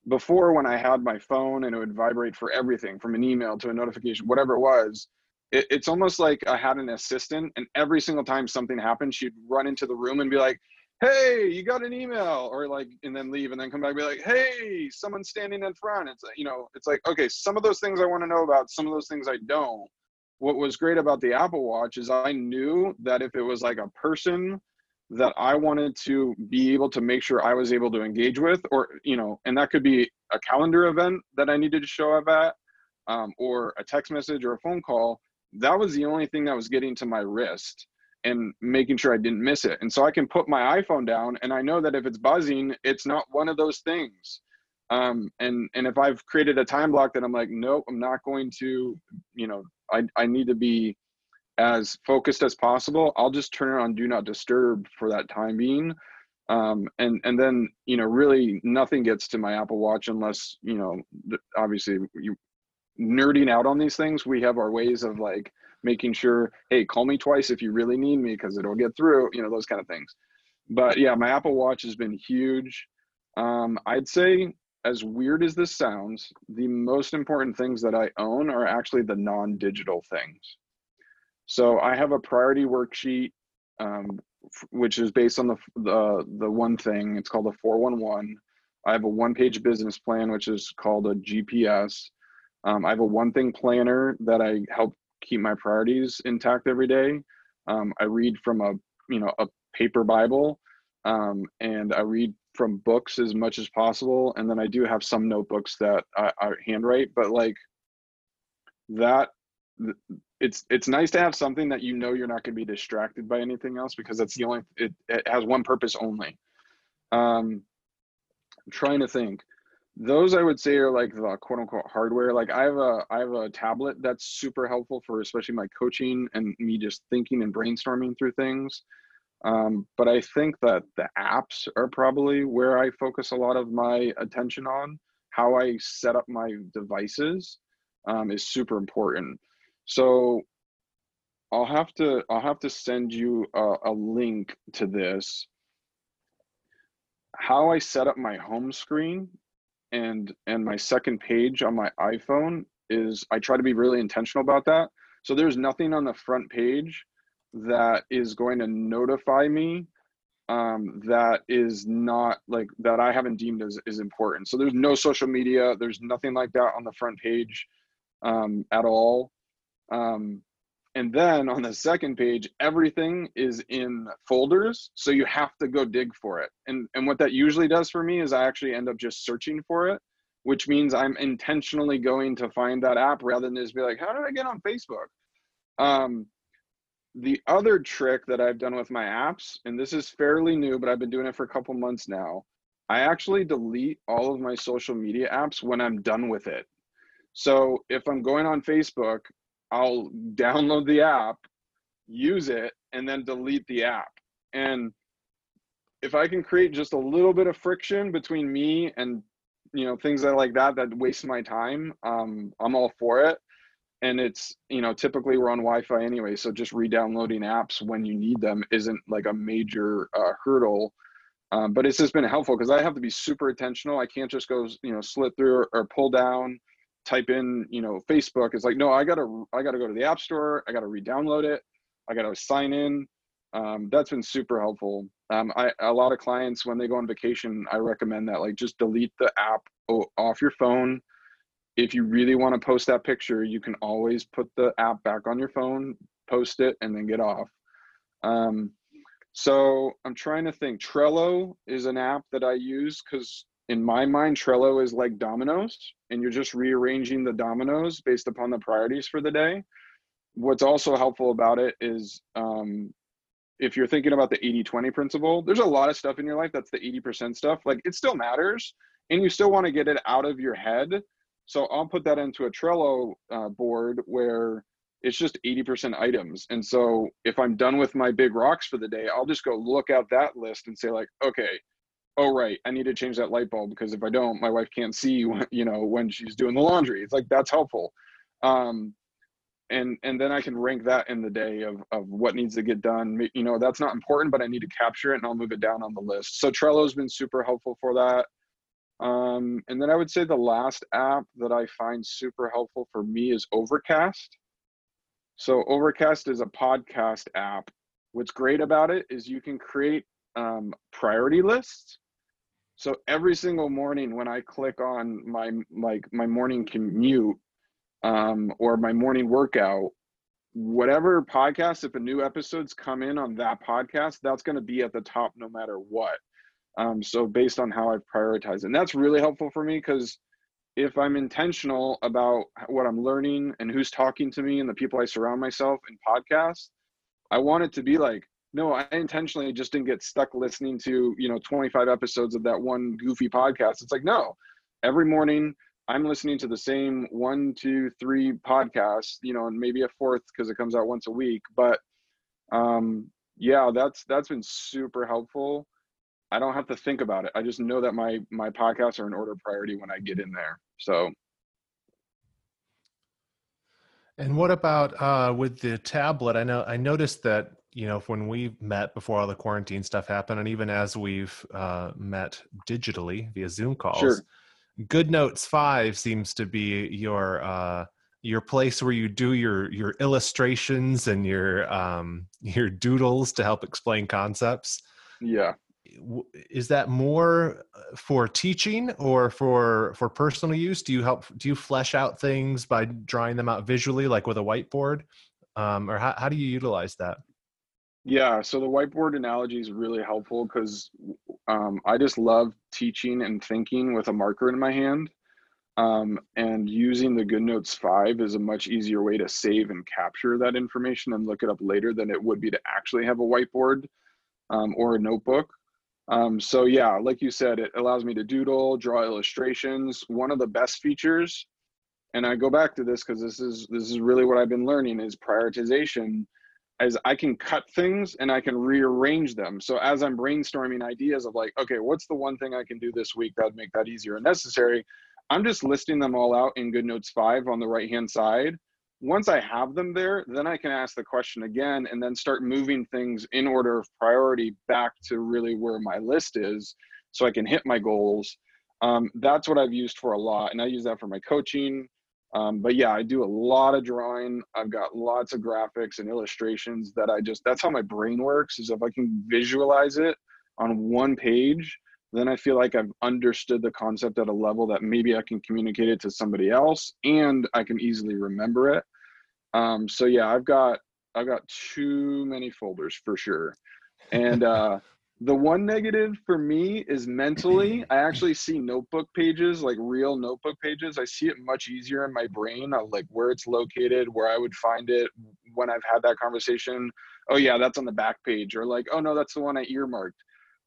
Before when i had my phone and it would vibrate for everything from an email to a notification whatever it was it, it's almost like i had an assistant and every single time something happened she'd run into the room and be like hey you got an email or like and then leave and then come back be like hey someone's standing in front. It's you know it's like okay some of those things i want to know about some of those things i don't. What was great about the apple watch is i knew that if it was like a person that i wanted to be able to make sure i was able to engage with or you know and that could be a calendar event that i needed to show up at um, or a text message or a phone call that was the only thing that was getting to my wrist and making sure I didn't miss it. And so I can put my iPhone down and I know that if it's buzzing, it's not one of those things. Um, and and if I've created a time block that I'm like, nope, I'm not going to, you know, I, I need to be as focused as possible. I'll just turn it on do not disturb for that time being. Um, and and then you know really nothing gets to my Apple Watch unless you know obviously you nerding out on these things. We have our ways of like making sure, hey, call me twice if you really need me because it'll get through, you know, those kind of things. But yeah, my Apple Watch has been huge. Um, I'd say, as weird as this sounds, the most important things that I own are actually the non digital things. So I have a priority worksheet, um, which is based on the, the, the one thing. It's called a 411. I have a one page business plan, which is called a GPS. Um, I have a one thing planner that I help keep my priorities intact every day. Um, I read from a you know a paper Bible, um, and I read from books as much as possible. And then I do have some notebooks that I, I handwrite, but like that it's it's nice to have something that you know you're not going to be distracted by anything else because that's the only it, it has one purpose only um i'm trying to think those I would say are like the quote unquote hardware. Like I have a I have a tablet that's super helpful for especially my coaching and me just thinking and brainstorming through things. Um, but I think that the apps are probably where I focus a lot of my attention on. How I set up my devices um, is super important. So I'll have to I'll have to send you a, a link to this. How I set up my home screen and and my second page on my iphone is i try to be really intentional about that. So there's nothing on the front page that is going to notify me um, that is not like that i haven't deemed as, as important. So there's no social media there's nothing like that on the front page um, at all. Um, and then on the second page, everything is in folders. So you have to go dig for it. And, and what that usually does for me is I actually end up just searching for it, which means I'm intentionally going to find that app rather than just be like, how did I get on Facebook? Um, the other trick that I've done with my apps, and this is fairly new, but I've been doing it for a couple months now. I actually delete all of my social media apps when I'm done with it. So if I'm going on Facebook, I'll download the app, use it, and then delete the app. And if I can create just a little bit of friction between me and you know things that like that that waste my time, um, I'm all for it. And it's you know typically we're on wi-fi anyway so just re-downloading apps when you need them isn't like a major uh, hurdle. Um, but it's just been helpful because i have to be super intentional. I can't just go you know slit through or, or, pull down type in you know facebook it's like no i gotta i gotta go to the app store i gotta re-download it i gotta sign in um, that's been super helpful um, I, a lot of clients when they go on vacation i recommend that like just delete the app off your phone if you really want to post that picture, you can always put the app back on your phone, post it, and then get off. Um, so I'm trying to think. Trello is an app that I use because in my mind, Trello is like dominoes, and you're just rearranging the dominoes based upon the priorities for the day. What's also helpful about it is um, if you're thinking about the 80 20 principle, there's a lot of stuff in your life that's the 80% stuff. Like it still matters, and you still want to get it out of your head so I'll put that into a Trello uh, board where it's just 80% items. And so if I'm done with my big rocks for the day, I'll just go look at that list and say like, okay, oh right, I need to change that light bulb because if I don't, my wife can't see, you know, when she's doing the laundry. It's like that's helpful. Um, and and then I can rank that in the day of of what needs to get done. You know, that's not important, but I need to capture it and I'll move it down on the list. So Trello's been super helpful for that. Um, and then I would say the last app that I find super helpful for me is Overcast. So Overcast is a podcast app. What's great about it is you can create um, priority lists. So every single morning when I click on my like my morning commute um, or my morning workout, whatever podcast, if a new episode's come in on that podcast, that's going to be at the top no matter what. Um, so based on how I've prioritized, and that's really helpful for me because if I'm intentional about what I'm learning and who's talking to me and the people I surround myself in podcasts, I want it to be like, no, I intentionally just didn't get stuck listening to, you know, 25 episodes of that one goofy podcast. It's like, no, every morning I'm listening to the same one, two, three podcasts, you know, and maybe a fourth because it comes out once a week. But um, yeah, that's that's been super helpful. I don't have to think about it. I just know that my my podcasts are an order priority when I get in there. So and what about uh, with the tablet? I know I noticed that you know when we met before all the quarantine stuff happened, and even as we've uh, met digitally via Zoom calls, sure. GoodNotes Five seems to be your uh, your place where you do your your illustrations and your um, your doodles to help explain concepts. Yeah, is that more uh, for teaching or for for personal use do you help do you flesh out things by drawing them out visually like with a whiteboard um, or how, how do you utilize that yeah so the whiteboard analogy is really helpful because um, i just love teaching and thinking with a marker in my hand um, and using the GoodNotes 5 is a much easier way to save and capture that information and look it up later than it would be to actually have a whiteboard um, or a notebook um, so yeah, like you said, it allows me to doodle, draw illustrations. One of the best features, and I go back to this because this is this is really what I've been learning is prioritization. As I can cut things and I can rearrange them. So as I'm brainstorming ideas of like, okay, what's the one thing I can do this week that'd make that easier and necessary? I'm just listing them all out in GoodNotes 5 on the right hand side once I have them there, then I can ask the question again and then start moving things in order of priority back to really where my list is so I can hit my goals. Um, that's what I've used for a lot. And I use that for my coaching. Um, but yeah, I do a lot of drawing. I've got lots of graphics and illustrations that I just, that's how my brain works is if I can visualize it on one page, then I feel like I've understood the concept at a level that maybe I can communicate it to somebody else and I can easily remember it. Um, so yeah, I've got I've got too many folders for sure. And uh, the one negative for me is mentally, I actually see notebook pages, like real notebook pages. I see it much easier in my brain, like where it's located, where I would find it, when I've had that conversation, oh yeah, that's on the back page, or like, oh no, that's the one I earmarked.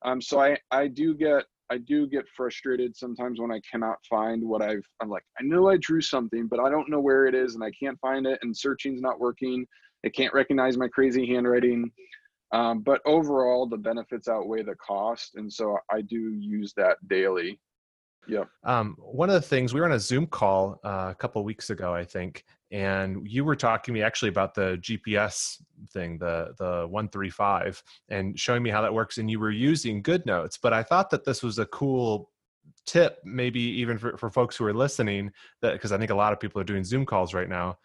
Um, so I I do get I do get frustrated sometimes when I cannot find what I've I'm like I know I drew something, but I don't know where it is and I can't find it and searching's not working. It can't recognize my crazy handwriting. Um, but overall, the benefits outweigh the cost, and so I do use that daily. Yeah. Um, one of the things we were on a Zoom call uh, a couple weeks ago, I think, and you were talking to me actually about the GPS thing, the the one three five, and showing me how that works. And you were using GoodNotes, but I thought that this was a cool tip, maybe even for, for folks who are listening, that because I think a lot of people are doing Zoom calls right now.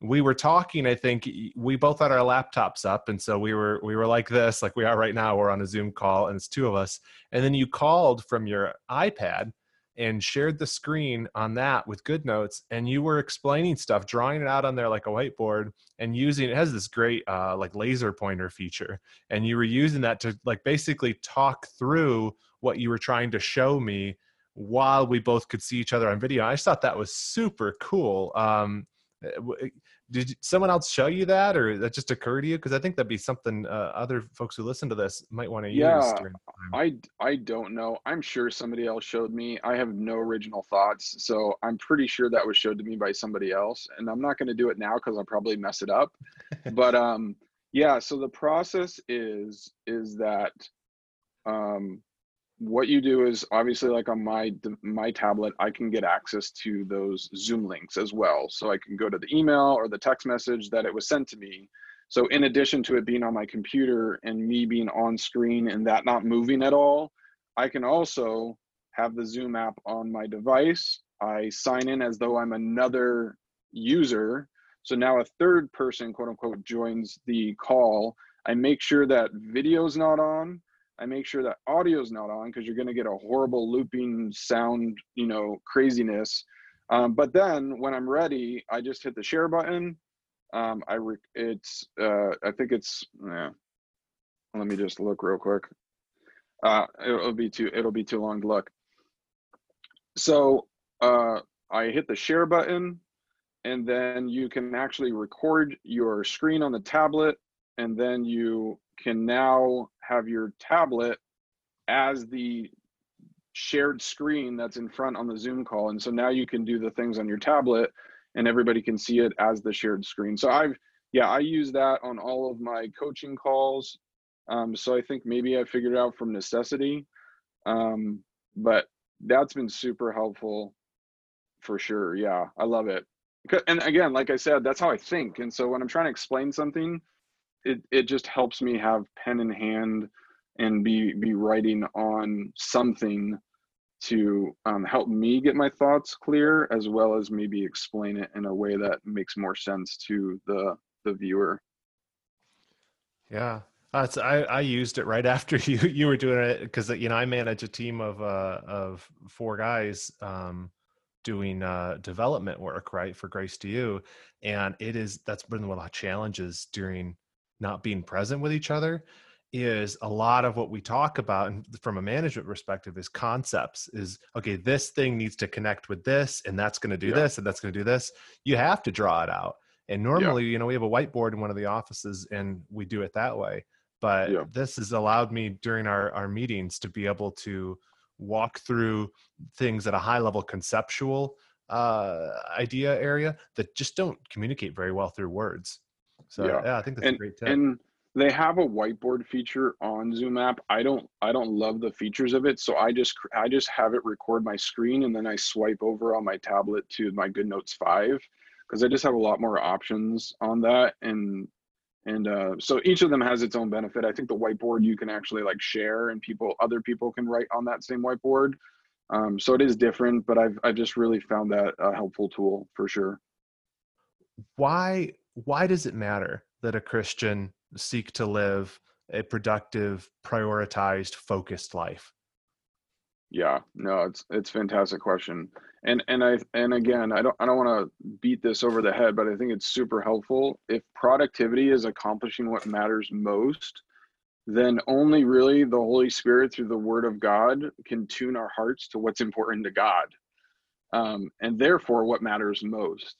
We were talking. I think we both had our laptops up, and so we were we were like this, like we are right now. We're on a Zoom call, and it's two of us. And then you called from your iPad and shared the screen on that with GoodNotes and you were explaining stuff drawing it out on there like a whiteboard and using it has this great uh, like laser pointer feature and you were using that to like basically talk through what you were trying to show me while we both could see each other on video i just thought that was super cool um, eh, eh, did someone else show you that or that just occurred to you? Because i think that'd be something uh, other folks who listen to this might want to yeah, use i i don't know. I'm sure somebody else showed me. I have no original thoughts so i'm pretty sure that was showed to me by somebody else and i'm not going to do it now because i'll probably mess it up. But um yeah so the process is is that um what you do is obviously like on my my tablet i can get access to those zoom links as well. So i can go to the email or the text message that it was sent to me. So in addition to it being on my computer and me being on screen and that not moving at all i can also have the zoom app on my device. I sign in as though i'm another user. So now a third person quote unquote joins the call. I make sure that video's not on I make sure that audio's not on because you're going to get a horrible looping sound, you know, craziness. Um, but then when I'm ready, I just hit the share button. Um, I re- it's uh, I think it's yeah. Let me just look real quick. Uh, it'll be too it'll be too long to look. So uh, I hit the share button, and then you can actually record your screen on the tablet, and then you can now have your tablet as the shared screen that's in front on the Zoom call. And so now you can do the things on your tablet and everybody can see it as the shared screen. So I've, yeah, I use that on all of my coaching calls. Um, so I think maybe I figured it out from necessity. Um, but that's been super helpful for sure. Yeah, I love it. And again, like I said, that's how I think. And so when I'm trying to explain something, it it just helps me have pen in hand and be be writing on something to um, help me get my thoughts clear as well as maybe explain it in a way that makes more sense to the the viewer. Yeah. Uh, I, I used it right after you you were doing it because you know I manage a team of uh, of four guys um, doing uh, development work right for Grace to You, and it is that's been one of the challenges during not being present with each other is a lot of what we talk about and from a management perspective is concepts is okay this thing needs to connect with this and that's going to do yeah. this and that's going to do this you have to draw it out and normally yeah. you know we have a whiteboard in one of the offices and we do it that way but yeah. this has allowed me during our, our meetings to be able to walk through things at a high level conceptual uh, idea area that just don't communicate very well through words so yeah, yeah I think that's and, a great tip. And they have a whiteboard feature on Zoom app. I don't I don't love the features of it, so I just I just have it record my screen and then I swipe over on my tablet to my GoodNotes 5 because I just have a lot more options on that and and uh, so each of them has its own benefit. I think the whiteboard you can actually like share and people other people can write on that same whiteboard. Um, so it is different, but I've I've just really found that a helpful tool for sure. Why why does it matter that a Christian seek to live a productive, prioritized, focused life? Yeah, no, it's it's fantastic question. And and I and again, I don't I don't want to beat this over the head, but I think it's super helpful. If productivity is accomplishing what matters most, then only really the Holy Spirit through the Word of God can tune our hearts to what's important to God, um, and therefore what matters most.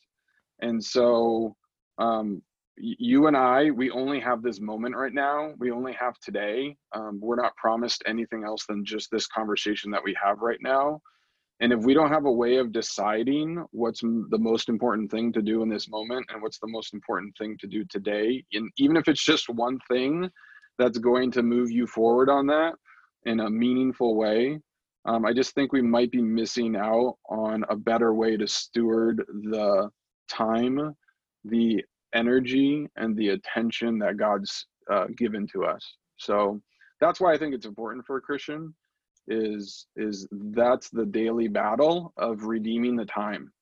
And so um, you and I, we only have this moment right now. We only have today. Um, we're not promised anything else than just this conversation that we have right now. And if we don't have a way of deciding what's the most important thing to do in this moment and what's the most important thing to do today, and even if it's just one thing that's going to move you forward on that in a meaningful way, um, I just think we might be missing out on a better way to steward the time, the energy, and the attention that God's uh, given to us. So that's why I think it's important for a Christian is is that's the daily battle of redeeming the time.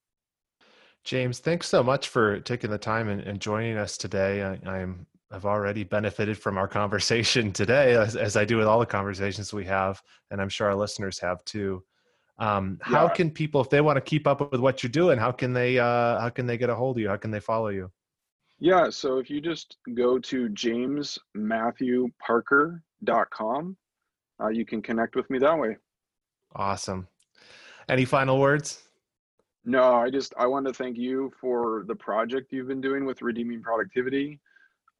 James thanks so much for taking the time and, and joining us today. I, i'm i've already benefited from our conversation today as, as, i do with all the conversations we have and i'm sure our listeners have too um, how yeah. can people if they want to keep up with what you're doing how can they uh, how can they get a hold of you how can they follow you yeah so if you just go to jamesmatthewparker.com uh, you can connect with me that way. Awesome. Any final words? No, I just I want to thank you for the project you've been doing with redeeming productivity.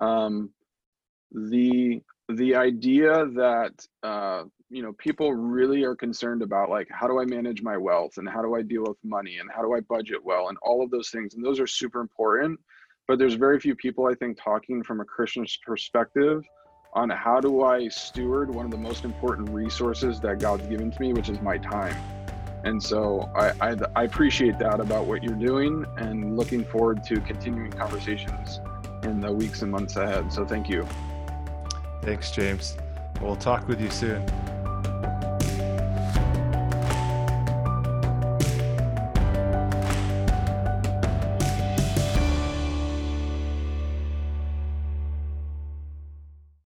Um, the the idea that uh, you know people really are concerned about like how do I manage my wealth and how do I deal with money and how do I budget well and all of those things and those are super important. But there's very few people I think talking from a Christian perspective on how do I steward one of the most important resources that God's given to me, which is my time. And so I, I, I, appreciate that about what you're doing and looking forward to continuing conversations in the weeks and months ahead. So thank you. Thanks, James. We'll talk with you soon.